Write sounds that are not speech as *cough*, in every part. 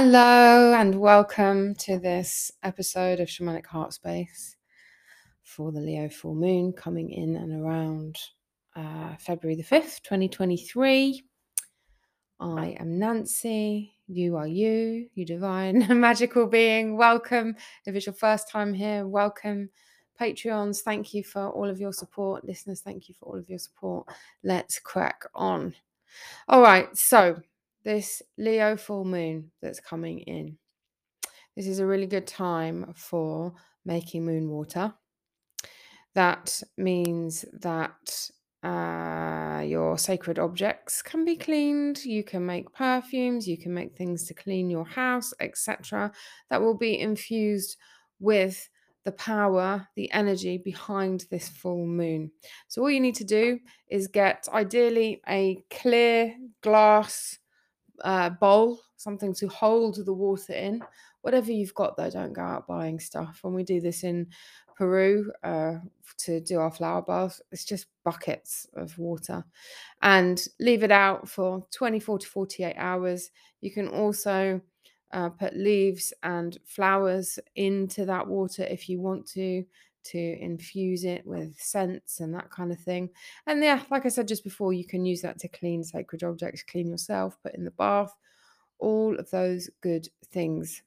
Hello and welcome to this episode of Shamanic Heartspace for the Leo full moon coming in and around uh, February the 5th, 2023. I am Nancy. You are you, you divine *laughs* magical being. Welcome. If it's your first time here, welcome. Patreons, thank you for all of your support. Listeners, thank you for all of your support. Let's crack on. All right, so this Leo full moon that's coming in. This is a really good time for making moon water. That means that uh, your sacred objects can be cleaned. You can make perfumes, you can make things to clean your house, etc. That will be infused with the power, the energy behind this full moon. So, all you need to do is get ideally a clear glass uh, bowl, something to hold the water in. Whatever you've got, though, don't go out buying stuff. When we do this in Peru uh, to do our flower bath, it's just buckets of water and leave it out for 24 to 48 hours. You can also uh, put leaves and flowers into that water if you want to to infuse it with scents and that kind of thing. And yeah, like I said just before, you can use that to clean sacred objects, clean yourself, put in the bath, all of those good things.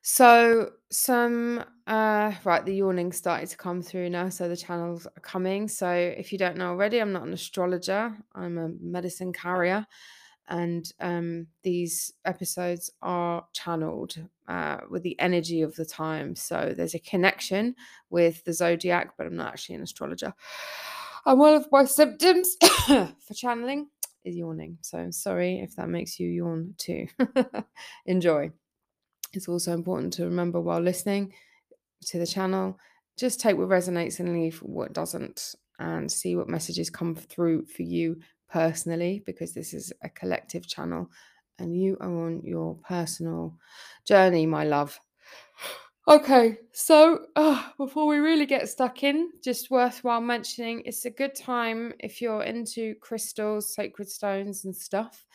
So some uh right, the yawning started to come through now, so the channels are coming. So if you don't know already, I'm not an astrologer, I'm a medicine carrier and um, these episodes are channeled uh, with the energy of the time. So there's a connection with the zodiac, but I'm not actually an astrologer. And one of my symptoms *coughs* for channeling is yawning. So I'm sorry if that makes you yawn too. *laughs* Enjoy. It's also important to remember while listening to the channel, just take what resonates and leave what doesn't, and see what messages come through for you personally because this is a collective channel and you are on your personal journey, my love. Okay, so uh, before we really get stuck in, just worthwhile mentioning it's a good time if you're into crystals, sacred stones, and stuff.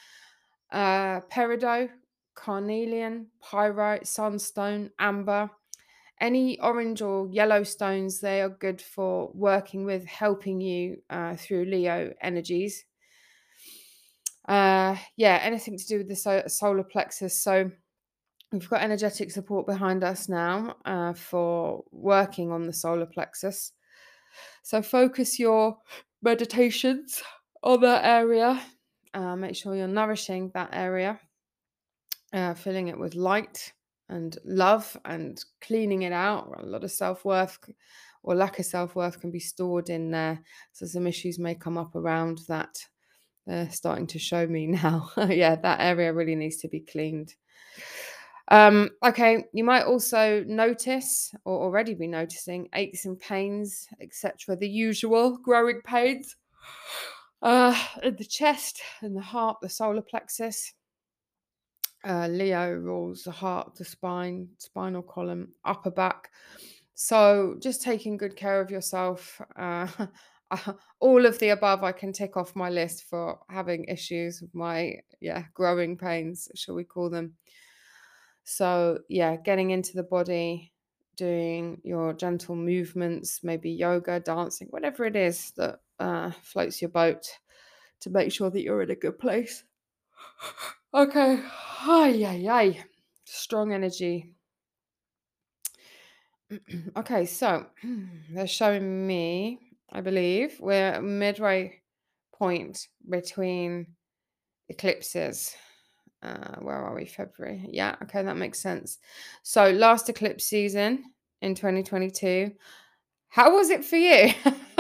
Uh, peridot, carnelian, pyrite, sunstone, amber, any orange or yellow stones, they are good for working with, helping you uh, through Leo energies uh yeah anything to do with the so- solar plexus. So we've got energetic support behind us now uh, for working on the solar plexus. So focus your meditations on that area. Uh, make sure you're nourishing that area. Uh, filling it with light and love and cleaning it out. A lot of self-worth or lack of self-worth can be stored in there. So some issues may come up around that they're starting to show me *laughs* now. yeah, that area really needs to be cleaned. Um, okay, you might also notice or already be noticing aches and pains, etc. The usual growing pains uh, in the chest, and the heart, the solar plexus. Uh, Leo rules the heart, the spine, spinal column, upper back. So just taking good care of yourself. Uh, *laughs* *laughs* all of the above I can tick off my list for having issues with my yeah growing pains, shall we call them? So yeah, getting into the body, doing your gentle movements, maybe yoga, dancing, whatever it is that uh, floats your boat, to make sure that you're in a good place. *sighs* okay, hi, ay, ay, strong energy. *clears throat* okay, so *clears throat* they're showing me I believe. We're midway point between eclipses. Uh, where are we? February. Yeah, okay, that makes sense. So, last eclipse season in 2022. How was it for you?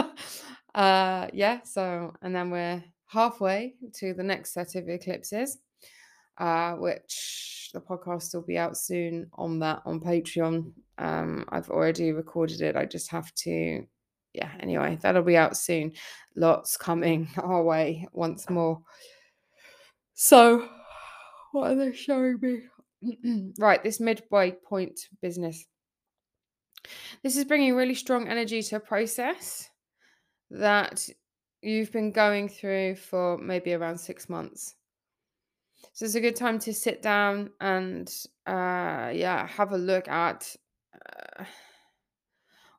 *laughs* uh, yeah, so, and then we're halfway to the next set of eclipses, uh, which the podcast will be out soon on that on Patreon. Um, I've already recorded it. I just have to yeah, anyway, that'll be out soon. Lots coming *laughs* our way once more. So, what are they showing me? *clears throat* right, this midway point business. This is bringing really strong energy to a process that you've been going through for maybe around six months. So it's a good time to sit down and uh, yeah, have a look at uh,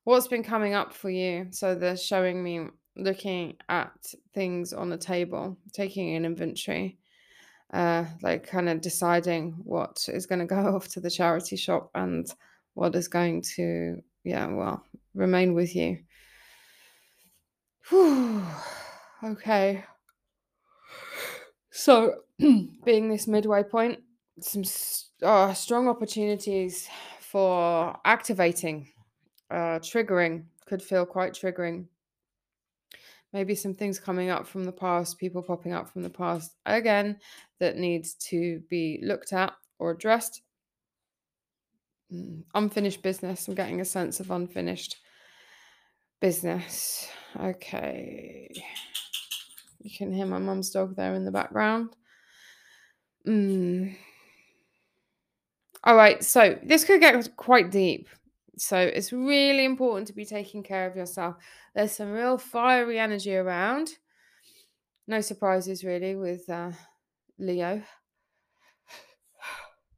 what's been coming up for you. So they're showing me looking at things on the table, taking an inventory, uh, like kind of deciding what is going to go *laughs* off to the charity shop and what is going to, yeah, well, remain with you. Whew. *sighs* Okay. So, *clears throat* being this midway point, some uh, strong opportunities for activating, uh, triggering could feel quite triggering. Maybe some things coming up from the past, people popping up from the past again that needs to be looked at or addressed. Mm, unfinished business. I'm getting a sense of unfinished business. Okay. You can hear my mum's dog there in the background. Mm. All right, so this could get quite deep. So it's really important to be taking care of yourself. There's some real fiery energy around. No surprises really with uh, Leo.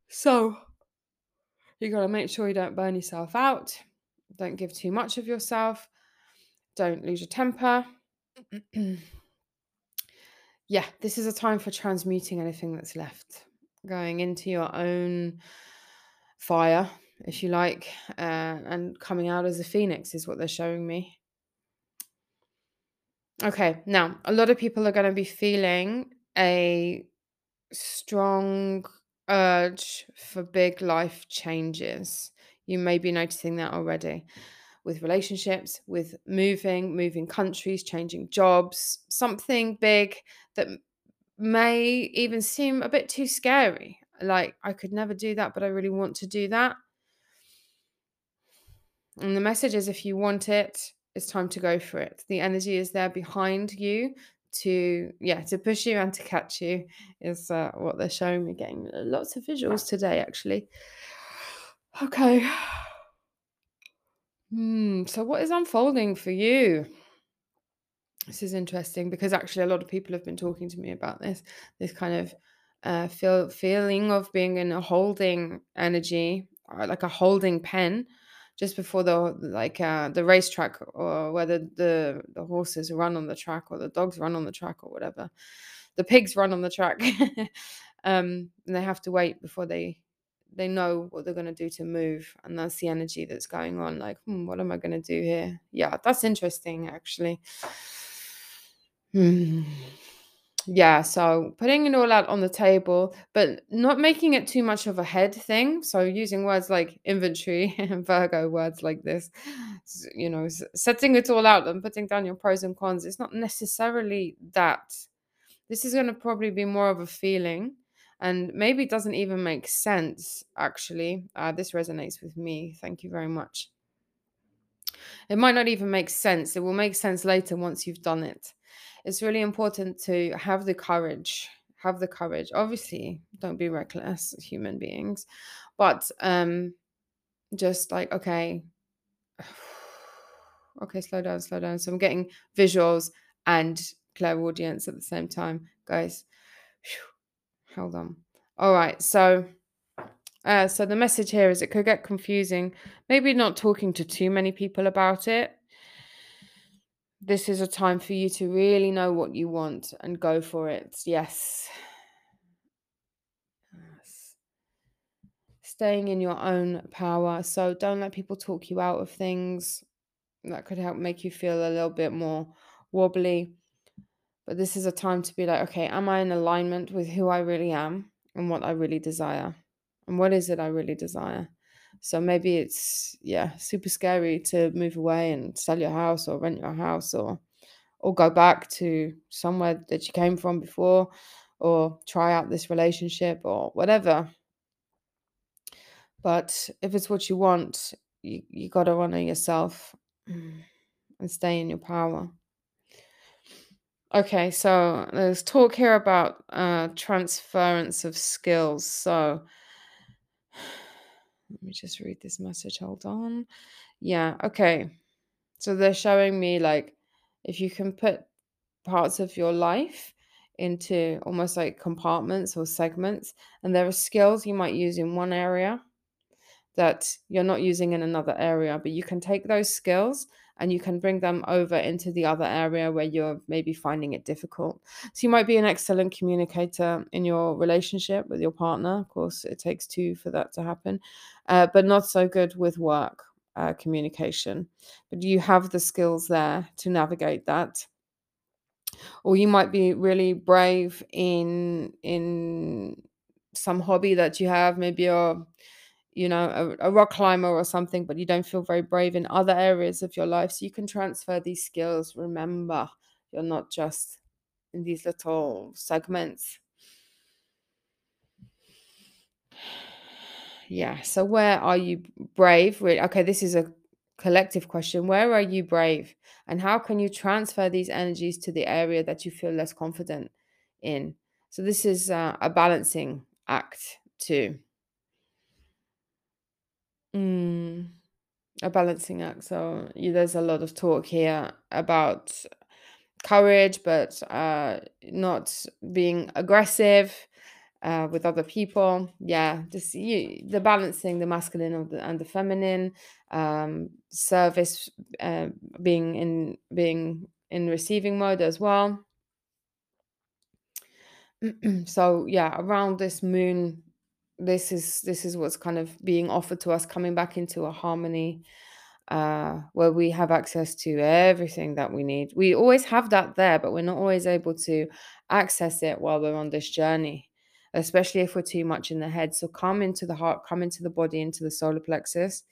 So you got to make sure you don't burn yourself out. Don't give too much of yourself. Don't lose your temper. *clears throat* yeah, this is a time for transmuting anything that's left, going into your own fire, if you like, uh, and coming out as a phoenix is what they're showing me. Okay, now a lot of people are going to be feeling a strong urge for big life changes. You may be noticing that already with relationships, with moving, moving countries, changing jobs, something big that may even seem a bit too scary. Like, I could never do that, but I really want to do that. And the message is if you want it, it's time to go for it. The energy is there behind you to yeah to push you and to catch you is uh, what they're showing me. Getting lots of visuals today actually. Okay. Hmm so what is unfolding for you? This is interesting because actually a lot of people have been talking to me about this this kind of uh, feel feeling of being in a holding energy like a holding pen just before the like uh, the racetrack or whether the the horses run on the track or the dogs run on the track or whatever. The pigs run on the track. *laughs* Um, and they have to wait before they they know what they're going to do to move and that's the energy that's going on like hmm, what am i going to do here? Yeah that's interesting actually. *sighs* Hmm yeah, so putting it all out on the table, but not making it too much of a head thing. So using words like inventory *laughs* and Virgo words like this, you know, setting it all out and putting down your pros and cons. It's not necessarily that. This is going to probably be more of a feeling and maybe it doesn't even make sense, actually. Uh, this resonates with me. Thank you very much. It might not even make sense. It will make sense later once you've done it it's really important to have the courage have the courage. Obviously don't be reckless human beings but um just like okay *sighs* okay slow down slow down. So i'm getting visuals and clairaudience at the same time. Guys *sighs* hold on. All right so uh, so the message here is it could get confusing. Maybe not talking to too many people about it this is a time for you to really know what you want and go for it. Yes. yes. Staying in your own power. So don't let people talk you out of things. That could help make you feel a little bit more wobbly. But this is a time to be like, okay, am I in alignment with who I really am and what I really desire? And what is it I really desire? So maybe it's yeah, super scary to move away and sell your house or rent your house or or go back to somewhere that you came from before or try out this relationship or whatever. But if it's what you want, you, you got to honor yourself and stay in your power. Okay, so there's talk here about uh, transference of skills. So let me just read this message. Hold on. Yeah, okay. So they're showing me like if you can put parts of your life into almost like compartments or segments. And there are skills you might use in one area that you're not using in another area, but you can take those skills and you can bring them over into the other area where you're maybe finding it difficult. So you might be an excellent communicator in your relationship with your partner. Of course, it takes two for that to happen, uh, but not so good with work uh, communication. But you have the skills there to navigate that. Or you might be really brave in in some hobby that you have. Maybe you're you know, a, a, rock climber or something, but you don't feel very brave in other areas of your life. So you can transfer these skills. Remember, you're not just in these little segments. *sighs* Yeah. So where are you brave? Okay, this is a collective question. Where are you brave? And how can you transfer these energies to the area that you feel less confident in? So this is uh, a balancing act too. Mm, a balancing act. So yeah, there's a lot of talk here about courage, but uh, not being aggressive uh, with other people. Yeah, just you, the balancing the masculine and the, and the feminine, um, service uh, being in being in receiving mode as well. *clears throat* so yeah, around this moon this is this is what's kind of being offered to us coming back into a harmony uh where we have access to everything that we need. We always have that there but we're not always able to access it while we're on this journey especially if we're too much in the head. So come into the heart come into the body into the solar plexus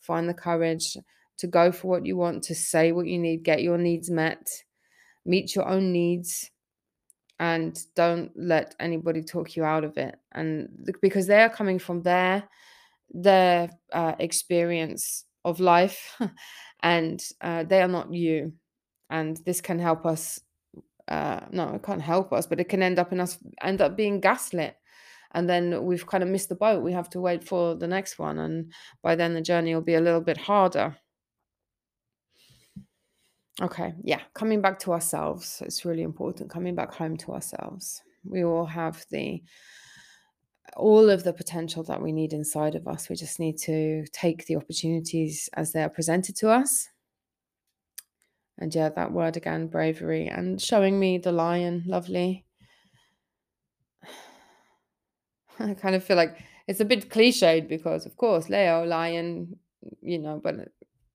find the courage to go for what you want to say what you need get your needs met meet your own needs and don't let anybody talk you out of it. And because they are coming from their their uh, experience of life *laughs* and uh, they are not you. And this can help us uh, no it can't help us but it can end up in us end up being gaslit. And then we've kind of missed the boat. We have to wait for the next one. And by then the journey will be a little bit harder Okay, yeah, coming back to ourselves. It's really important coming back home to ourselves. We all have the all of the potential that we need inside of us. We just need to take the opportunities as they are presented to us. And yeah, that word again, bravery, and showing me the lion, lovely. *sighs* I kind of feel like it's a bit cliched because, of course, Leo, lion, you know, but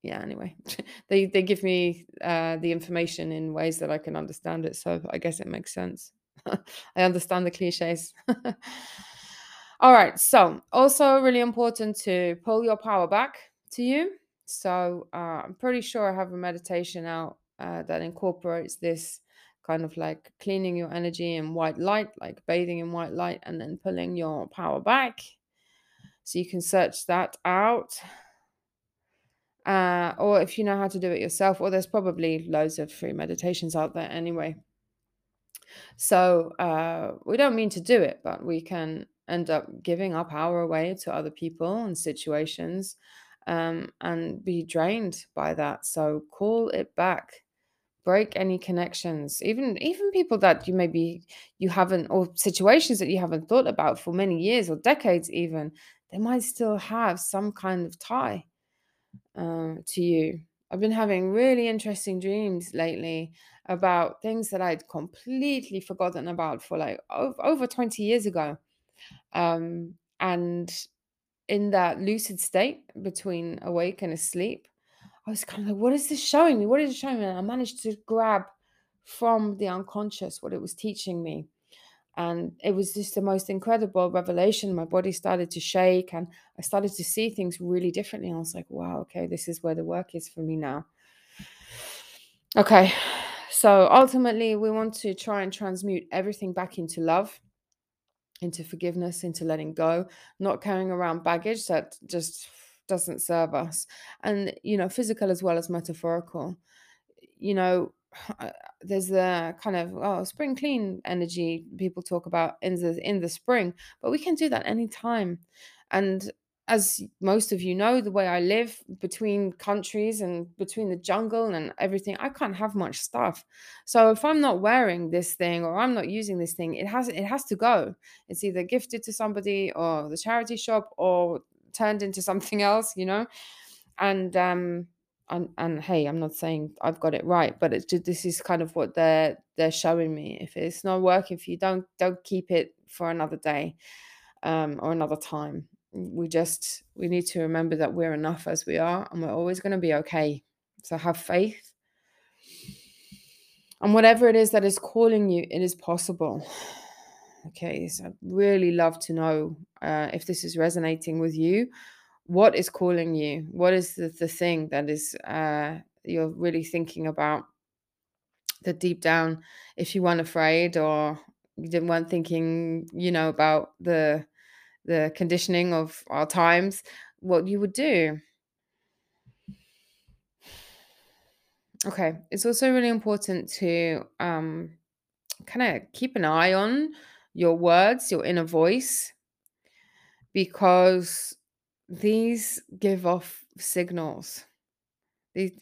yeah anyway *laughs* they they give me uh, the information in ways that i can understand it so i guess it makes sense. *laughs* I understand the cliches. *laughs* All right so also really important to pull your power back to you. So uh, i'm pretty sure i have a meditation out uh, that incorporates this kind of like cleaning your energy in white light like bathing in white light and then pulling your power back. So you can search that out uh, or if you know how to do it yourself, or there's probably loads of free meditations out there anyway. So uh, we don't mean to do it, but we can end up giving our power away to other people and situations um, and be drained by that. So call it back break any connections even even people that you maybe you haven't or situations that you haven't thought about for many years or decades even they might still have some kind of tie uh, to you. I've been having really interesting dreams lately about things that I'd completely forgotten about for like over, over 20 years ago. Um, and in that lucid state between awake and asleep, I was kind of like, what is this showing me? What is it showing me? And I managed to grab from the unconscious what it was teaching me and it was just the most incredible revelation. My body started to shake and i started to see things really differently i was like wow okay this is where the work is for me now. Okay so ultimately we want to try and transmute everything back into love into forgiveness into letting go not carrying around baggage that just doesn't serve us and you know physical as well as metaphorical. You know there's the kind of oh spring clean energy people talk about in the in the spring but we can do that anytime and as most of you know, the way I live between countries and between the jungle and everything, I can't have much stuff. So if I'm not wearing this thing or I'm not using this thing, it has it has to go. It's either gifted to somebody or the charity shop or turned into something *laughs* else, you know. And um and, and hey, I'm not saying I've got it right, but it's just, this is kind of what they're they're showing me. If it's not working for you, don't don't keep it for another day um, or another time. We just we need to remember that we're enough as we are and we're always going to be okay. So have faith. And whatever it is that is calling you it is possible. Okay so i'd really love to know uh, if this is resonating with you what is calling you what is the, the thing that is uh, you're really thinking about that deep down if you weren't afraid or you didn't weren't thinking you know about the the conditioning of our times, what you would do. Okay, it's also really important to um, kind of keep an eye on your words, your inner voice, because these give off signals. These,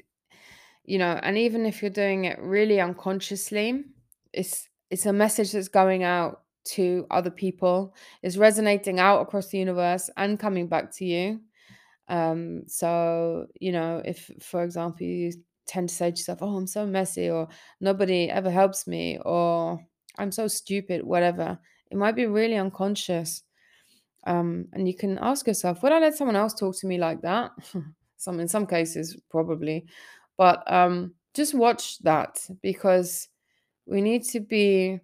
you know, and even if you're doing it really unconsciously, it's it's a message that's going out to other people is resonating out across the universe and coming back to you. Um, so, you know, if, for example, you tend to say to yourself, Oh, I'm so messy, or nobody ever helps me, or I'm so stupid, whatever, it might be really unconscious. Um, and you can ask yourself, Would I let someone else talk to me like that? *laughs* some in some cases, probably. But um, just watch that because we need to be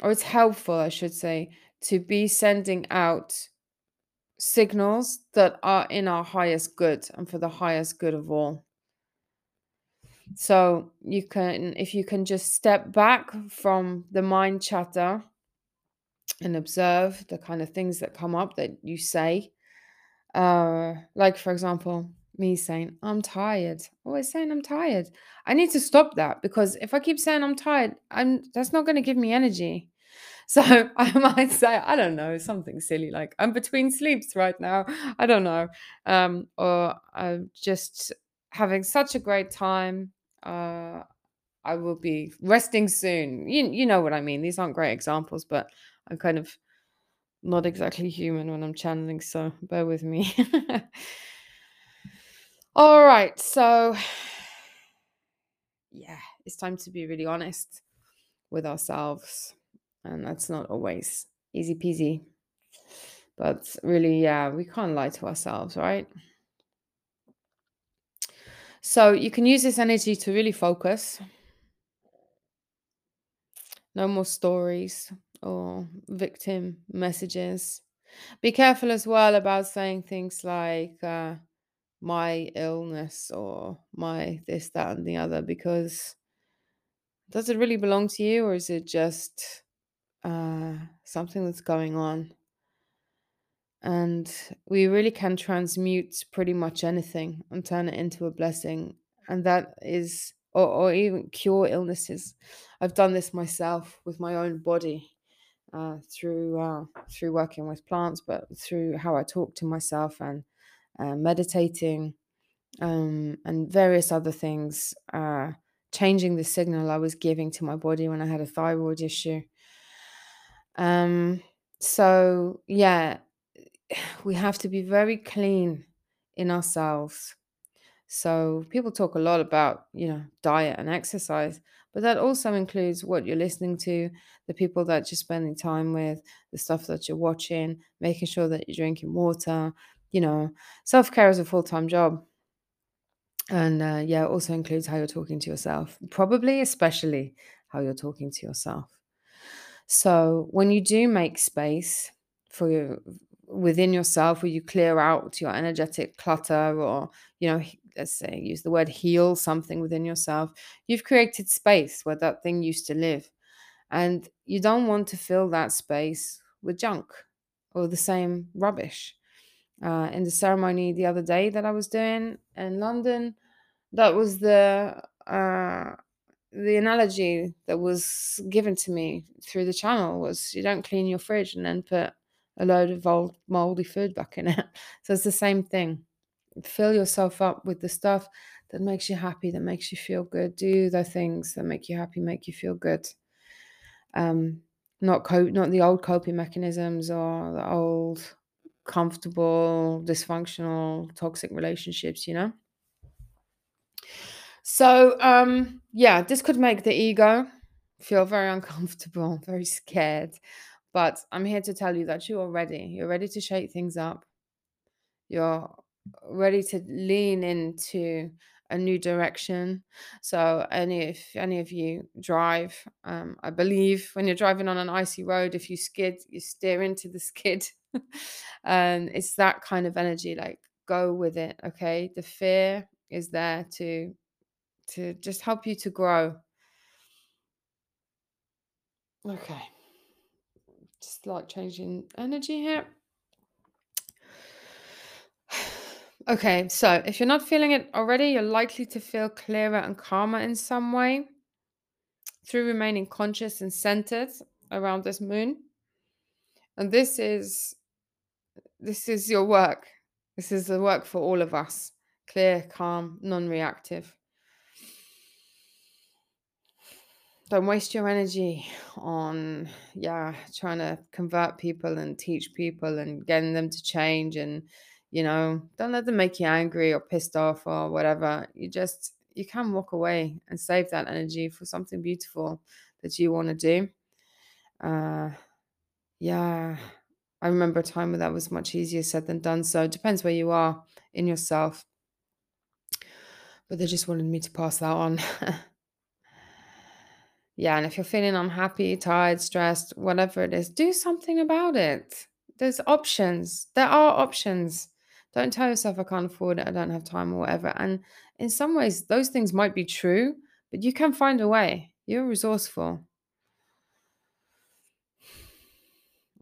or it's helpful, I should say, to be sending out signals that are in our highest good and for the highest good of all. So you can, if you can just step back from the mind chatter and observe the kind of things that come up that you say. Uh, like, for example, me saying, I'm tired, always saying I'm tired. I need to stop that because if I keep saying I'm tired, I'm that's not going to give me energy. *laughs* So *laughs* I might say, I don't know, something silly like I'm between sleeps right now. *laughs* I don't know. Um, or I'm just having such a great time. Uh, I will be resting soon. You, you know what I mean. These aren't great examples, but I'm kind of not exactly human when I'm channeling, so bear with me. *laughs* All right, so *sighs* yeah, it's time to be really honest with ourselves and that's not always easy peasy. But really, yeah, we can't lie to ourselves, right? So you can use this energy to really focus. No more stories or victim messages. Be careful as well about saying things like uh, my illness or my this, that, and the other, because does it really belong to you or is it just uh, something that's going on. And we really can transmute pretty much anything and turn it into a blessing. And that is, or, or even cure illnesses. I've done this myself with my own body uh, through uh, through working with plants, but through how I talk to myself and uh, meditating um, and various other things, uh, changing the signal I was giving to my body when I had a thyroid issue. Um, so yeah, *sighs* we have to be very clean in ourselves. So people talk a lot about, you know, diet and exercise, but that also includes what you're listening to, the people that you're spending time with, the stuff that you're watching, making sure that you're drinking water. You know, self care is a full time job. And uh, yeah, it also includes how you're talking to yourself, probably, especially how you're talking to yourself. So when you do make space for your within yourself, where you clear out your energetic clutter, or you know, let's say use the word heal something within yourself, you've created space where that thing used to live, and you don't want to fill that space with junk or the same rubbish. Uh, in the ceremony the other day that I was doing in London, that was the uh, the analogy that was given to me through the channel was you don't clean your fridge and then put a load of old moldy food back in it. *laughs* So it's the same thing. Fill yourself up with the stuff that makes you happy, that makes you feel good. Do the things that make you happy, make you feel good. Um, not cope, not the old coping mechanisms or the old comfortable, dysfunctional, toxic relationships, you know? So, um, yeah, this could make the ego feel very uncomfortable, *laughs* very scared. But I'm here to tell you that you're ready. You're ready to shake things up. You're ready to lean into a new direction. So, any if any of you drive, um, I believe when you're driving on an icy road, if you skid, you steer into the skid, *laughs* and it's that kind of energy. Like, go with it. Okay, the fear is there to to just help you to grow. Okay, just like changing energy here. Okay, so if you're not feeling it already, you're likely to feel clearer and calmer in some way through remaining conscious and centered around this moon. And this is this is your work. This is the work for all of us. Clear, calm, non-reactive. Don't waste your energy on yeah, trying to convert people and teach people and getting them to change and you know, don't let them make you angry or pissed off or whatever. You just you can walk away and save that energy for something beautiful that you want to do. Uh yeah. I remember a time where that was much easier said than done. So it depends where you are in yourself. But they just wanted me to pass that on. *laughs* yeah, and if you're feeling unhappy, tired, stressed, whatever it is, do something about it. There's options. There are options. Don't tell yourself I can't afford it, I don't have time or whatever. And in some ways, those things might be true, but you can find a way. You're resourceful.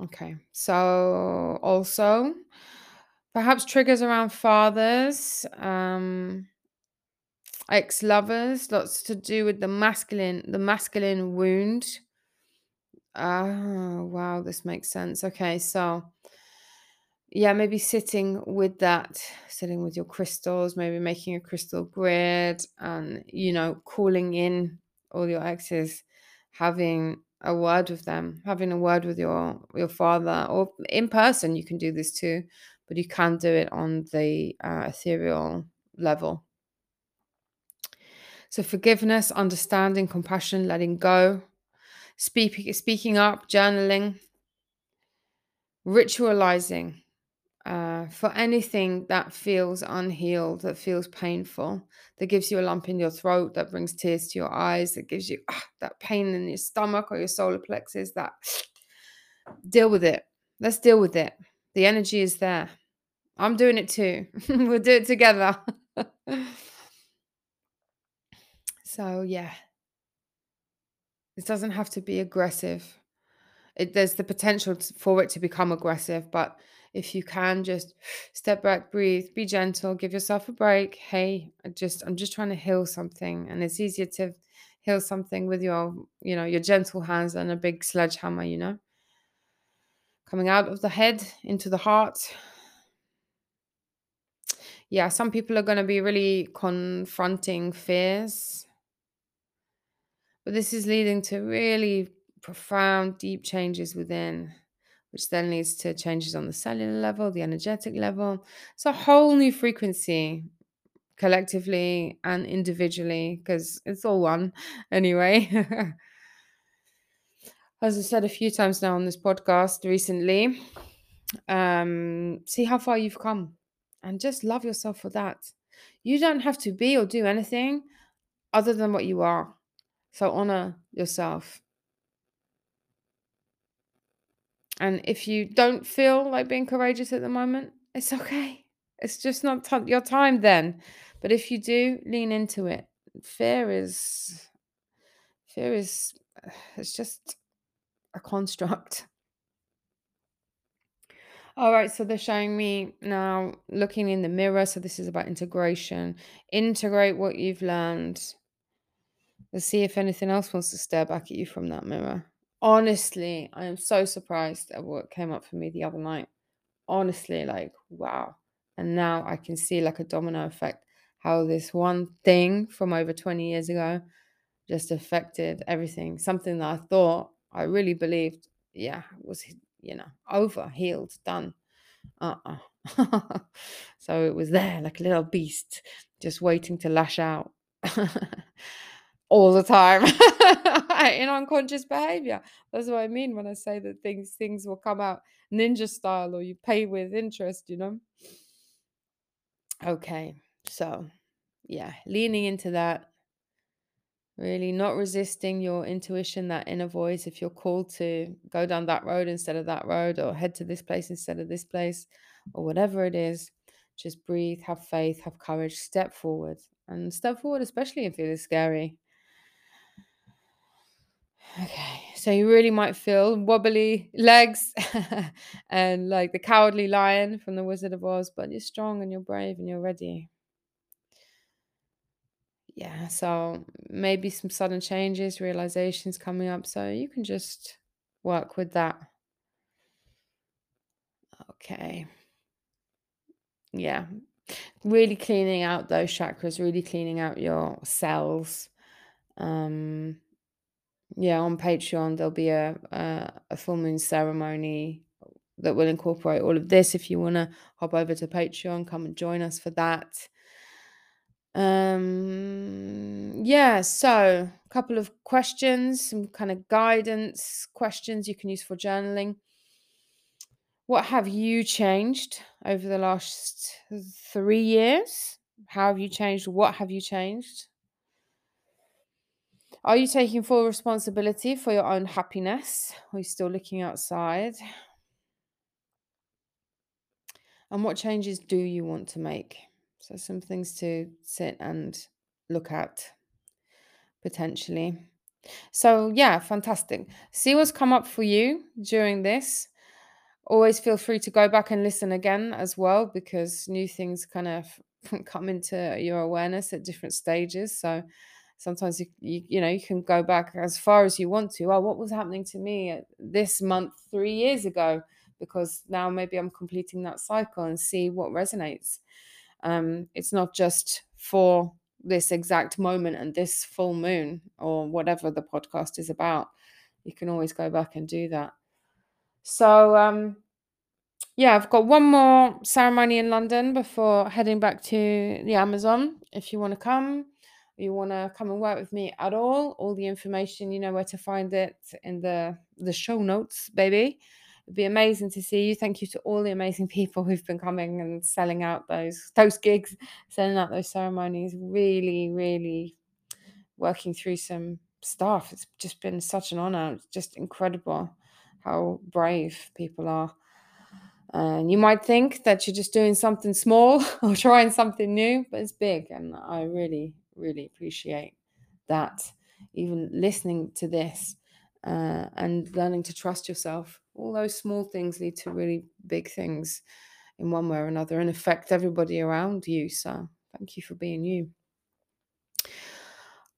Okay. So also perhaps triggers around fathers, um ex-lovers, lots to do with the masculine the masculine wound. Oh, wow, this makes sense. Okay, so yeah, maybe sitting with that, sitting with your crystals, maybe making a crystal grid and, you know, calling in all your exes, having a word with them, having a word with your your father or in person you can do this too, but you can do it on the uh, ethereal level. So forgiveness, understanding, compassion, letting go, speaking speaking up, journaling, ritualizing uh, for anything that feels unhealed, that feels painful, that gives you a lump in your throat, that brings tears to your eyes, that gives you ah, that pain in your stomach or your solar plexus, that *sniffs* deal with it. Let's deal with it. The energy is there. I'm doing it too. *laughs* we'll do it together. *laughs* so, yeah. It doesn't have to be aggressive. It, there's the potential for it to become aggressive, but if you can just step back breathe be gentle give yourself a break. Hey I just i'm just trying to heal something and it's easier to heal something with your you know your gentle hands than a big sledgehammer you know? Coming out of the head into the heart. Yeah some people are going to be really confronting fears. But this is leading to really profound deep changes within which then leads to changes on the cellular level, the energetic level. It's a whole new frequency collectively and individually because it's all one *laughs* anyway. As I said a few times now on this podcast recently, um, see how far you've come and just love yourself for that. You don't have to be or do anything other than what you are. So honor yourself And if you don't feel like being courageous at the moment, it's okay. It's just not t- your time then. But if you do, lean into it. Fear is fear is *sighs* it's just a construct. All right, so they're showing me now looking in the mirror. So this is about integration. Integrate what you've learned. Let's see if anything else wants to stare back at you from that mirror. Honestly, I am so surprised at what came up for me the other night. Honestly, like, wow. And now I can see like a domino effect how this one thing from over 20 years ago just affected everything. Something that I thought I really believed, yeah, was, you know, over, healed, done. Uh uh *laughs* so it was there like a little beast just waiting to lash out *laughs* all the time *laughs* *laughs* in unconscious behavior. That's what I mean when I say that things things will come out ninja style or you pay with interest, you know. Okay, so yeah, leaning into that, really not resisting your intuition, that inner voice. If you're called to go down that road instead of that road, or head to this place instead of this place, or whatever it is, just breathe, have faith, have courage, step forward, and step forward, especially if it is scary. Okay, so you really might feel wobbly legs *laughs* and like the cowardly lion from the Wizard of Oz, but you're strong and you're brave and you're ready. Yeah, so maybe some sudden changes, realizations coming up, so you can just work with that. Okay. Yeah. Really cleaning out those chakras, really cleaning out your cells. Um yeah, on Patreon there'll be a a, full moon ceremony that will incorporate all of this. If you want to hop over to Patreon, come and join us for that. Um, yeah, so a couple of questions, some kind of guidance questions you can use for journaling. What have you changed over the last three years? How have you changed? What have you changed? Are you taking full responsibility for your own happiness? Are you still looking outside? And what changes do you want to make? So, some things to sit and look at potentially. So, yeah, fantastic. See what's come up for you during this. Always feel free to go back and listen again as well because new things kind of *laughs* come into your awareness at different stages. So, sometimes you, you you know you can go back as far as you want to oh what was happening to me this month 3 years ago? Because now maybe I'm completing that cycle and see what resonates. Um it's not just for this exact moment and this full moon or whatever the podcast is about. You can always go back and do that. So um yeah i've got one more ceremony in london before heading back to the amazon if you want to come you want to come and work with me at all all the information you know where to find it in the the show notes baby. It'd be amazing to see you. Thank you to all the amazing *laughs* people who've been coming and selling out those those gigs selling out those ceremonies really really working through some stuff. It's just been such an honor. It's just incredible how brave people are. And you might think that you're just doing something small *laughs* or trying something new but it's big and i really really appreciate that. Even listening to this uh, and learning to trust yourself, all those small things lead to really big things in one way or another and affect everybody around you. So, thank you for being you.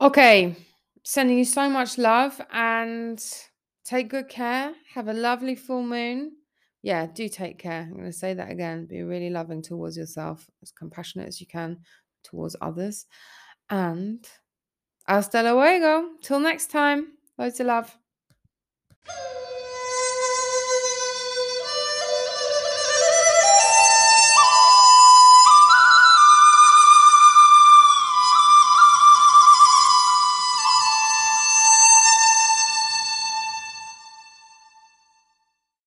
Okay, sending you so much love and take good care. Have a lovely full moon. Yeah, do take care. I'm going to say that again. Be really loving towards yourself, as compassionate as you can towards others. And hasta luego. Till next time. Loads of love.